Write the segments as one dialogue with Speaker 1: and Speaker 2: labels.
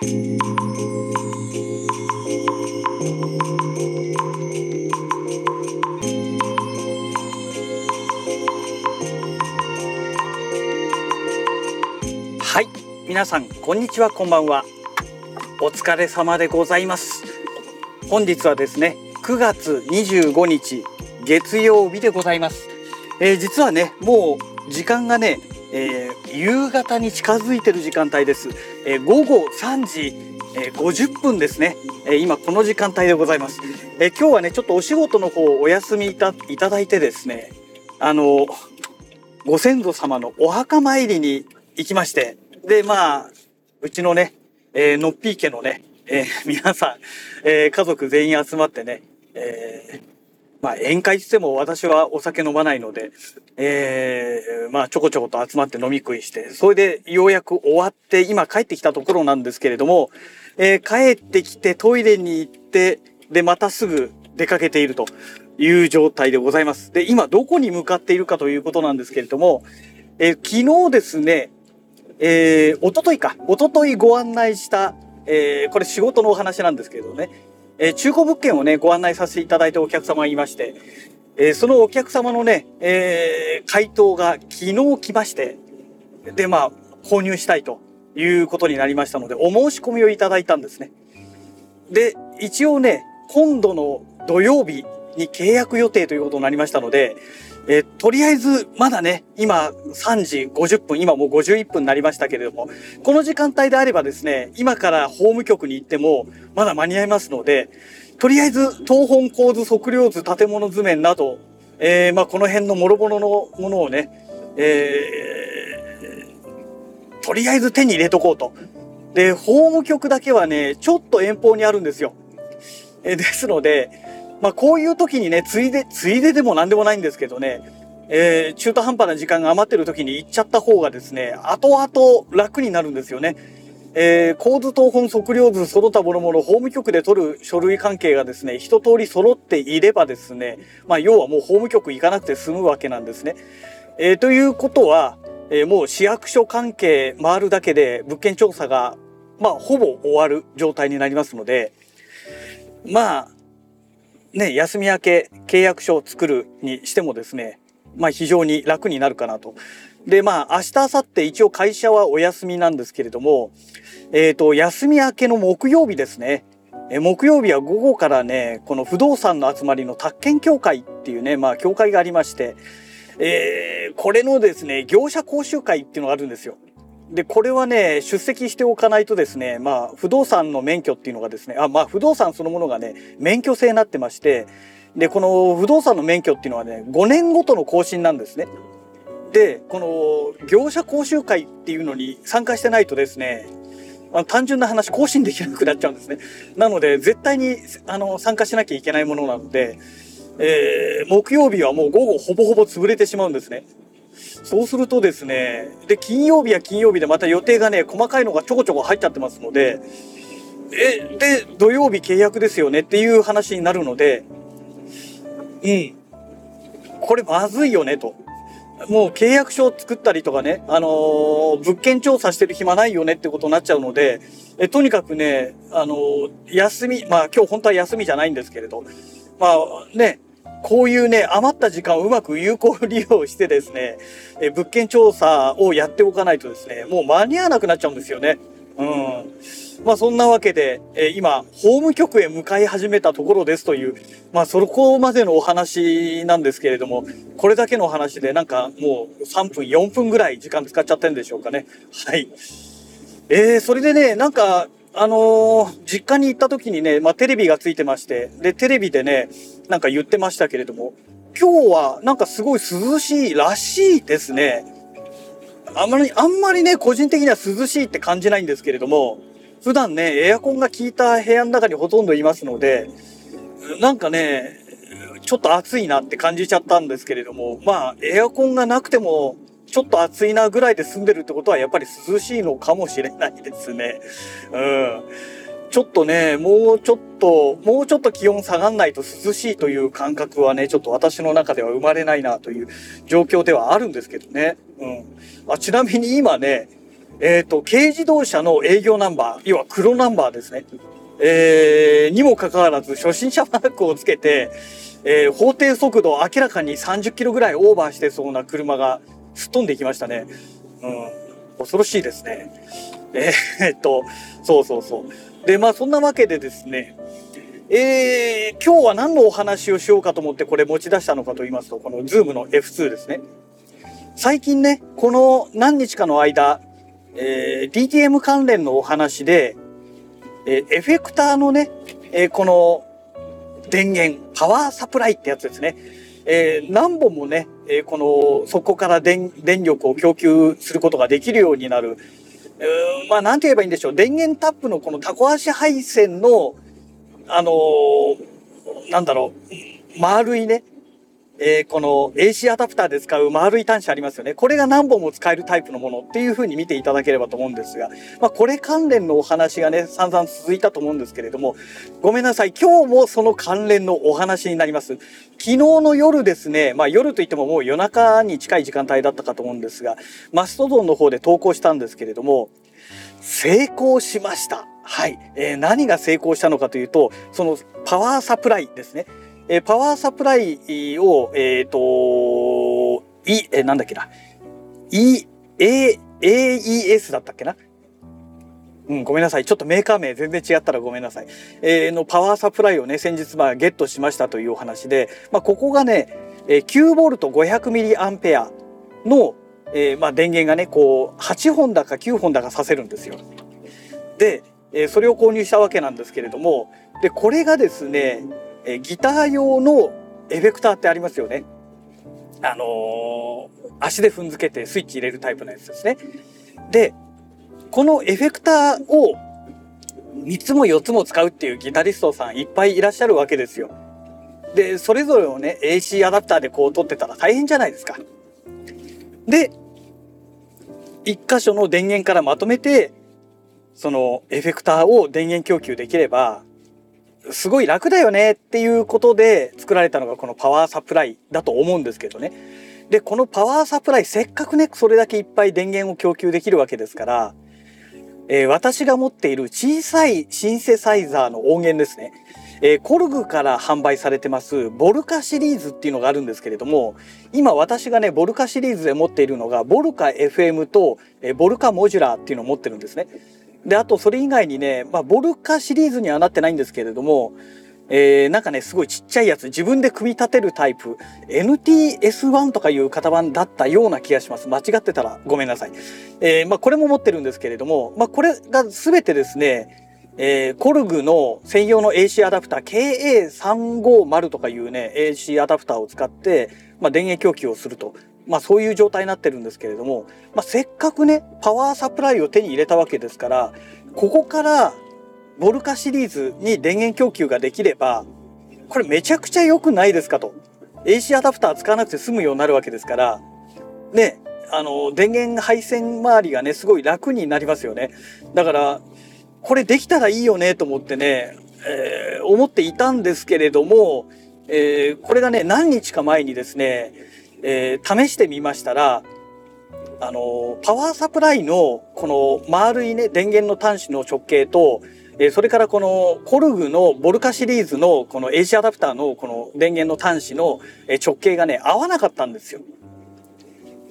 Speaker 1: はい皆さんこんにちはこんばんは。お疲れ様でございます。本日はですね9月25日月曜日でございます、えー、実はねもう時間がね、えー、夕方に近づいてる時間帯です、えー、午後3時、え50分ですね、え今この時間帯でございます、え今日はねちょっとお仕事の方お休みいたいただいてですねあのご先祖様のお墓参りに行きましてでまあうちのね、えのっぴー家のね、え皆さん、え家族全員集まってね、えーまあ、宴会しても私はお酒飲まないので、えー、まあ、ちょこちょこと集まって飲み食いして、それでようやく終わって、今帰ってきたところなんですけれども、えー、帰ってきてトイレに行って、で、またすぐ出かけているという状態でございます。で、今どこに向かっているかということなんですけれども、えー、昨日ですね、えー、おとといか、おとといご案内した、えー、これ仕事のお話なんですけれどね、え、中古物件をね、ご案内させていただいたお客様がいまして、え、そのお客様のね、え、回答が昨日来まして、で、まあ、購入したいということになりましたので、お申し込みをいただいたんですね。で、一応ね、今度の土曜日に契約予定ということになりましたので、えとりあえず、まだね、今3時50分、今もう51分になりましたけれども、この時間帯であればですね、今から法務局に行っても、まだ間に合いますので、とりあえず、東本構図、測量図、建物図面など、えー、まあ、この辺の諸々のものをね、えー、とりあえず手に入れとこうと。で、法務局だけはね、ちょっと遠方にあるんですよ。えー、ですので、まあこういう時にね、ついで、ついででも何でもないんですけどね、えー、中途半端な時間が余ってる時に行っちゃった方がですね、後々楽になるんですよね。えー、構図等本測量図その他諸々法務局で取る書類関係がですね、一通り揃っていればですね、まあ要はもう法務局行かなくて済むわけなんですね。えー、ということは、えー、もう市役所関係回るだけで物件調査が、まあほぼ終わる状態になりますので、まあ、ね、休み明け契約書を作るにしてもですね、まあ非常に楽になるかなと。で、まあ明日、明後日一応会社はお休みなんですけれども、えっ、ー、と、休み明けの木曜日ですね。え木曜日は午後からね、この不動産の集まりの宅建協会っていうね、まあ協会がありまして、えー、これのですね、業者講習会っていうのがあるんですよ。で、これはね、出席しておかないとですね、まあ、不動産の免許っていうのがですね、あ、まあ、不動産そのものがね、免許制になってまして、で、この不動産の免許っていうのはね、5年ごとの更新なんですね。で、この業者講習会っていうのに参加してないとですね、あの単純な話更新できなくなっちゃうんですね。なので、絶対にあの参加しなきゃいけないものなので、えー、木曜日はもう午後ほぼほぼ潰れてしまうんですね。そうするとですね、で、金曜日は金曜日でまた予定がね、細かいのがちょこちょこ入っちゃってますので、え、で、土曜日契約ですよねっていう話になるので、うん。これまずいよねと。もう契約書を作ったりとかね、あのー、物件調査してる暇ないよねってことになっちゃうので、えとにかくね、あのー、休み、まあ今日本当は休みじゃないんですけれど、まあね、こういうね、余った時間をうまく有効利用してですね、え物件調査をやっておかないとですね、もう間に合わなくなっちゃうんですよね。うん。まあそんなわけで、え今、法務局へ向かい始めたところですという、まあそこまでのお話なんですけれども、これだけのお話でなんかもう3分、4分ぐらい時間使っちゃってるんでしょうかね。はい。えー、それでね、なんか、あのー、実家に行った時にね、まあ、テレビがついてまして、で、テレビでね、なんか言ってましたけれども、今日はなんかすごい涼しいらしいですね。あんまり、あんまりね、個人的には涼しいって感じないんですけれども、普段ね、エアコンが効いた部屋の中にほとんどいますので、なんかね、ちょっと暑いなって感じちゃったんですけれども、まあ、エアコンがなくても、ちょっと暑いなぐらいで住んでるってことはやっぱり涼しいのかもしれないですね。うん。ちょっとね、もうちょっと、もうちょっと気温下がんないと涼しいという感覚はね、ちょっと私の中では生まれないなという状況ではあるんですけどね。うん。あちなみに今ね、えっ、と、軽自動車の営業ナンバー、要は黒ナンバーですね。えー、にもかかわらず初心者マークをつけて、えー、法定速度を明らかに30キロぐらいオーバーしてそうな車がすっ飛んでいきましたね。うん。恐ろしいですね。えー、っと、そうそうそう。で、まあそんなわけでですね、えー、今日は何のお話をしようかと思ってこれ持ち出したのかと言いますと、この Zoom の F2 ですね。最近ね、この何日かの間、えー、DTM 関連のお話で、えー、エフェクターのね、えー、この電源、パワーサプライってやつですね。えー、何本もね、えー、この、そこから電電力を供給することができるようになる。まあ、なんて言えばいいんでしょう。電源タップのこのタコ足配線の、あのー、なんだろう、丸いね、えー、この AC アダプターで使う丸い端子ありますよね。これが何本も使えるタイプのものっていう風に見ていただければと思うんですが、まあ、これ関連のお話がね、散々続いたと思うんですけれども、ごめんなさい。今日もその関連のお話になります。昨日の夜ですね、まあ夜といってももう夜中に近い時間帯だったかと思うんですが、マストドンの方で投稿したんですけれども、成功しました。はい。えー、何が成功したのかというと、そのパワーサプライですね。えパワーサプライを、えっ、ー、と、い、えなんだっけな。E、A、AES だったっけな。うん、ごめんなさい。ちょっとメーカー名全然違ったらごめんなさい。えー、のパワーサプライをね、先日まあゲットしましたというお話で、まあ、ここがね、えー、9ボルト500ミリアンペアの、えー、まあ電源がね、こう、8本だか9本だかさせるんですよ。で、えー、それを購入したわけなんですけれども、で、これがですね、えギター用のエフェクターってありますよね。あのー、足で踏んづけてスイッチ入れるタイプのやつですね。で、このエフェクターを3つも4つも使うっていうギタリストさんいっぱいいらっしゃるわけですよ。で、それぞれをね、AC アダプターでこう取ってたら大変じゃないですか。で、1箇所の電源からまとめて、そのエフェクターを電源供給できれば、すごい楽だよねっていうことで作られたのがこのパワーサプライだと思うんですけどね。で、このパワーサプライせっかくね、それだけいっぱい電源を供給できるわけですから、えー、私が持っている小さいシンセサイザーの音源ですね。えー、コルグから販売されてますボルカシリーズっていうのがあるんですけれども今私がねボルカシリーズで持っているのがボルカ FM と、えー、ボルカモジュラーっていうのを持ってるんですね。で、あとそれ以外にね、まあ、ボルカシリーズにはなってないんですけれども、えー、なんかね、すごいちっちゃいやつ、自分で組み立てるタイプ、NTS1 とかいう型番だったような気がします。間違ってたらごめんなさい。えー、まあ、これも持ってるんですけれども、まあ、これが全てですね、えー、コルグの専用の AC アダプター KA350 とかいうね、AC アダプターを使って、まあ、電源供給をすると。まあそういう状態になってるんですけれども、まあ、せっかくね、パワーサプライを手に入れたわけですから、ここからボルカシリーズに電源供給ができれば、これめちゃくちゃ良くないですかと。AC アダプター使わなくて済むようになるわけですから、ね、あの、電源配線周りがね、すごい楽になりますよね。だから、これできたらいいよねと思ってね、えー、思っていたんですけれども、えー、これがね、何日か前にですね、えー、試してみましたら、あの、パワーサプライのこの丸いね、電源の端子の直径と、えそれからこのコルグのボルカシリーズのこの AC アダプターのこの電源の端子の直径がね、合わなかったんですよ。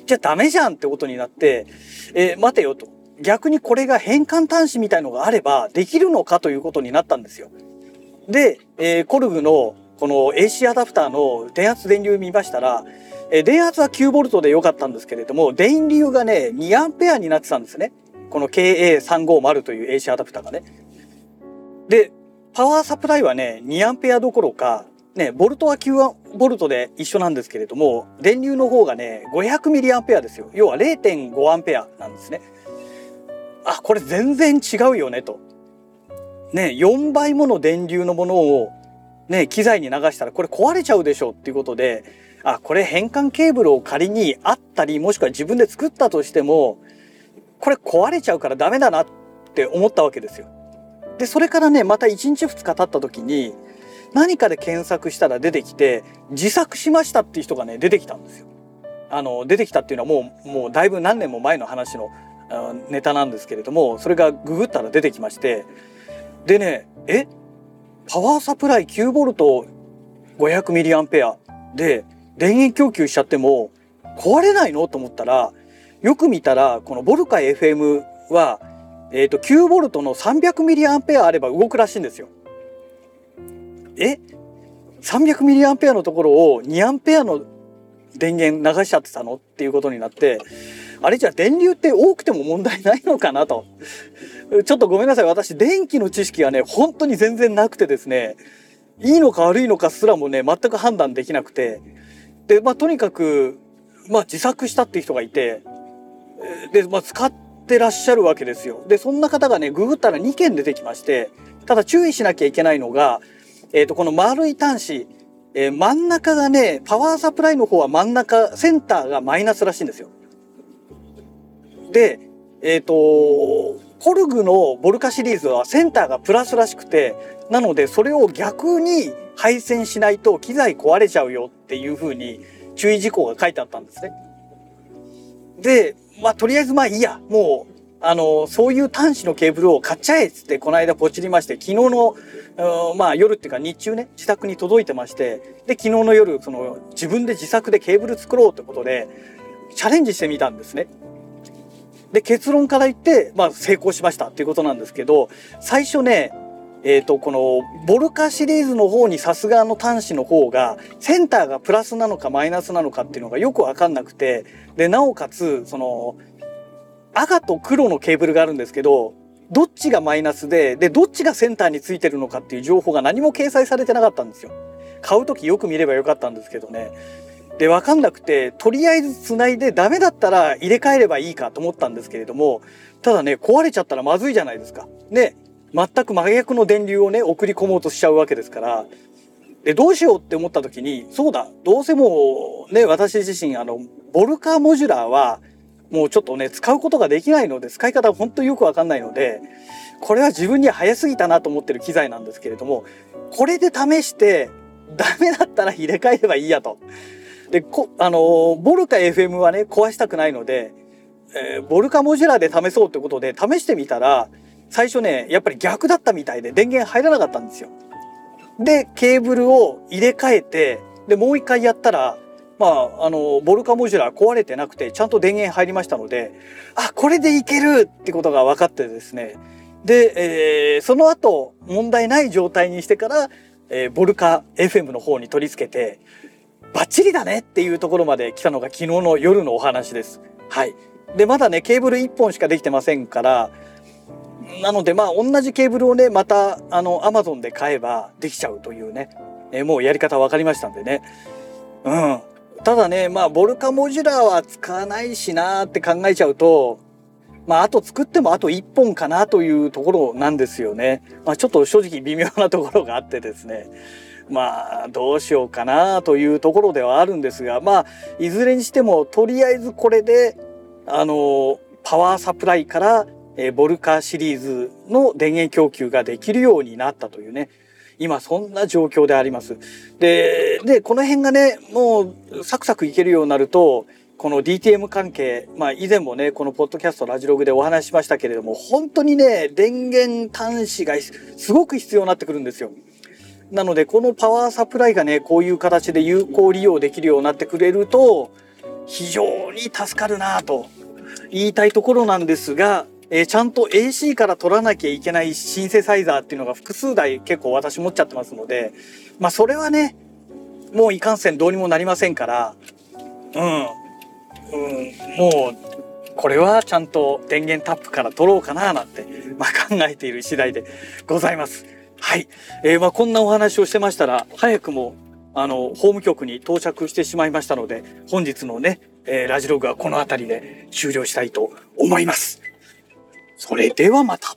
Speaker 1: じゃあダメじゃんってことになって、えー、待てよと。逆にこれが変換端子みたいのがあればできるのかということになったんですよ。で、えー、コルグのこの AC アダプターの電圧電流見ましたら、電圧は 9V で良かったんですけれども、電流がね、2A になってたんですね。この KA350 という AC アダプターがね。で、パワーサプライはね、2A どころか、ね、ボルトは 9V で一緒なんですけれども、電流の方がね、500mA ですよ。要は 0.5A なんですね。あ、これ全然違うよね、と。ね、4倍もの電流のものを、ね、機材に流したらこれ壊れちゃうでしょっていうことで、あ、これ変換ケーブルを仮にあったり、もしくは自分で作ったとしても、これ壊れちゃうからダメだなって思ったわけですよ。で、それからね、また1日2日経った時に、何かで検索したら出てきて、自作しましたっていう人がね、出てきたんですよ。あの、出てきたっていうのはもう、もうだいぶ何年も前の話のネタなんですけれどもそれがググったら出てきましてでねえ？パワーサプライ 9V500mAh で電源供給しちゃっても壊れないの？と思ったらよく見たらこのボルカ FM は、えーと、9ボルトの 300mAh あれば動くらしいんですよ。え？300mAh のところを 2A の電源流しちゃってたの？っていうことになってあれじゃあ電流って多くても問題ないのかなと。ちょっとごめんなさい。私電気の知識がね本当に全然なくてですねいいのか悪いのかすらもね全く判断できなくて。でまあとにかくまあ自作したっていう人がいてで、まあ、使ってらっしゃるわけですよ。でそんな方がねググったら2件出てきましてただ注意しなきゃいけないのが、えー、とこの丸い端子、えー、真ん中がねパワーサプライの方は真ん中センターがマイナスらしいんですよ。でえっ、ー、とコルグのボルカシリーズはセンターがプラスらしくてなのでそれを逆に配線しないと機材壊れちゃうよっていうふうに注意事項が書いてあったんですね。でまあとりあえずまあいいやもうあのそういう端子のケーブルを買っちゃえっつってこの間ポチりまして昨日のまあ夜っていうか日中ね自宅に届いてましてで昨日の夜その自分で自作でケーブル作ろうってことでチャレンジしてみたんですね。で結論から言って、まあ、成功しましたっていうことなんですけど最初ねえーと、このボルカシリーズの方にさすがの端子の方がセンターがプラスなのかマイナスなのかっていうのがよく分かんなくてでなおかつその赤と黒のケーブルがあるんですけどどっちがマイナスででどっちがセンターについてるのかっていう情報が何も掲載されてなかったんですよ。買う時よく見ればよかったんですけどね。で分かんなくてとりあえずつないでダメだったら入れ替えればいいかと思ったんですけれどもただね壊れちゃったらまずいじゃないですか。で全く真逆の電流をね送り込もうとしちゃうわけですからでどうしようって思った時にそうだどうせもうね私自身あのボルカーモジュラーはもうちょっとね使うことができないので使い方本当によくわかんないのでこれは自分には早すぎたなと思ってる機材なんですけれどもこれで試してダメだったら入れ替えればいいやと。でこあのボルカ FM はね壊したくないので、えー、ボルカモジュラーで試そうってことで試してみたら最初ねやっぱり逆だったみたいで電源入らなかったんですよ。でケーブルを入れ替えてでもう一回やったらまああのボルカモジュラー壊れてなくてちゃんと電源入りましたのであこれでいけるってことが分かってですねで、えー、その後問題ない状態にしてから、えー、ボルカ FM の方に取り付けてバッチリだねっていうところまで来たのが昨日の夜のお話です。はい。でまだねケーブル1本しかできてませんからなのでまあ同じケーブルをねまたあの Amazon で買えばできちゃうというね、え、もうやり方分かりましたんでねうんただねまあボルカモジュラーは使わないしなーって考えちゃうとまああと作ってもあと1本かなというところなんですよね、まあ、ちょっと正直微妙なところがあってですねまあどうしようかなというところではあるんですがまあいずれにしてもとりあえずこれであのパワーサプライからえボルカシリーズの電源供給ができるようになったというね今そんな状況であります。ででこの辺がねもうサクサクいけるようになるとこの DTM 関係、まあ以前もね、このポッドキャストラジログでお話ししましたけれども、本当にね、電源端子がすごく必要になってくるんですよ。なので、このパワーサプライがね、こういう形で有効利用できるようになってくれると、非常に助かるなと言いたいところなんですが、えー、ちゃんと AC から取らなきゃいけないシンセサイザーっていうのが複数台結構私持っちゃってますので、まあそれはね、もういかんせんどうにもなりませんから、うん、うん、もうこれはちゃんと電源タップから取ろうかななんて、まあ、考えている次第でございます。はい。えー、まあこんなお話をしてましたら、早くもあの、法務局に到着してしまいましたので、本日のね、えー、ラジログはこの辺りで終了したいと思います。それではまた。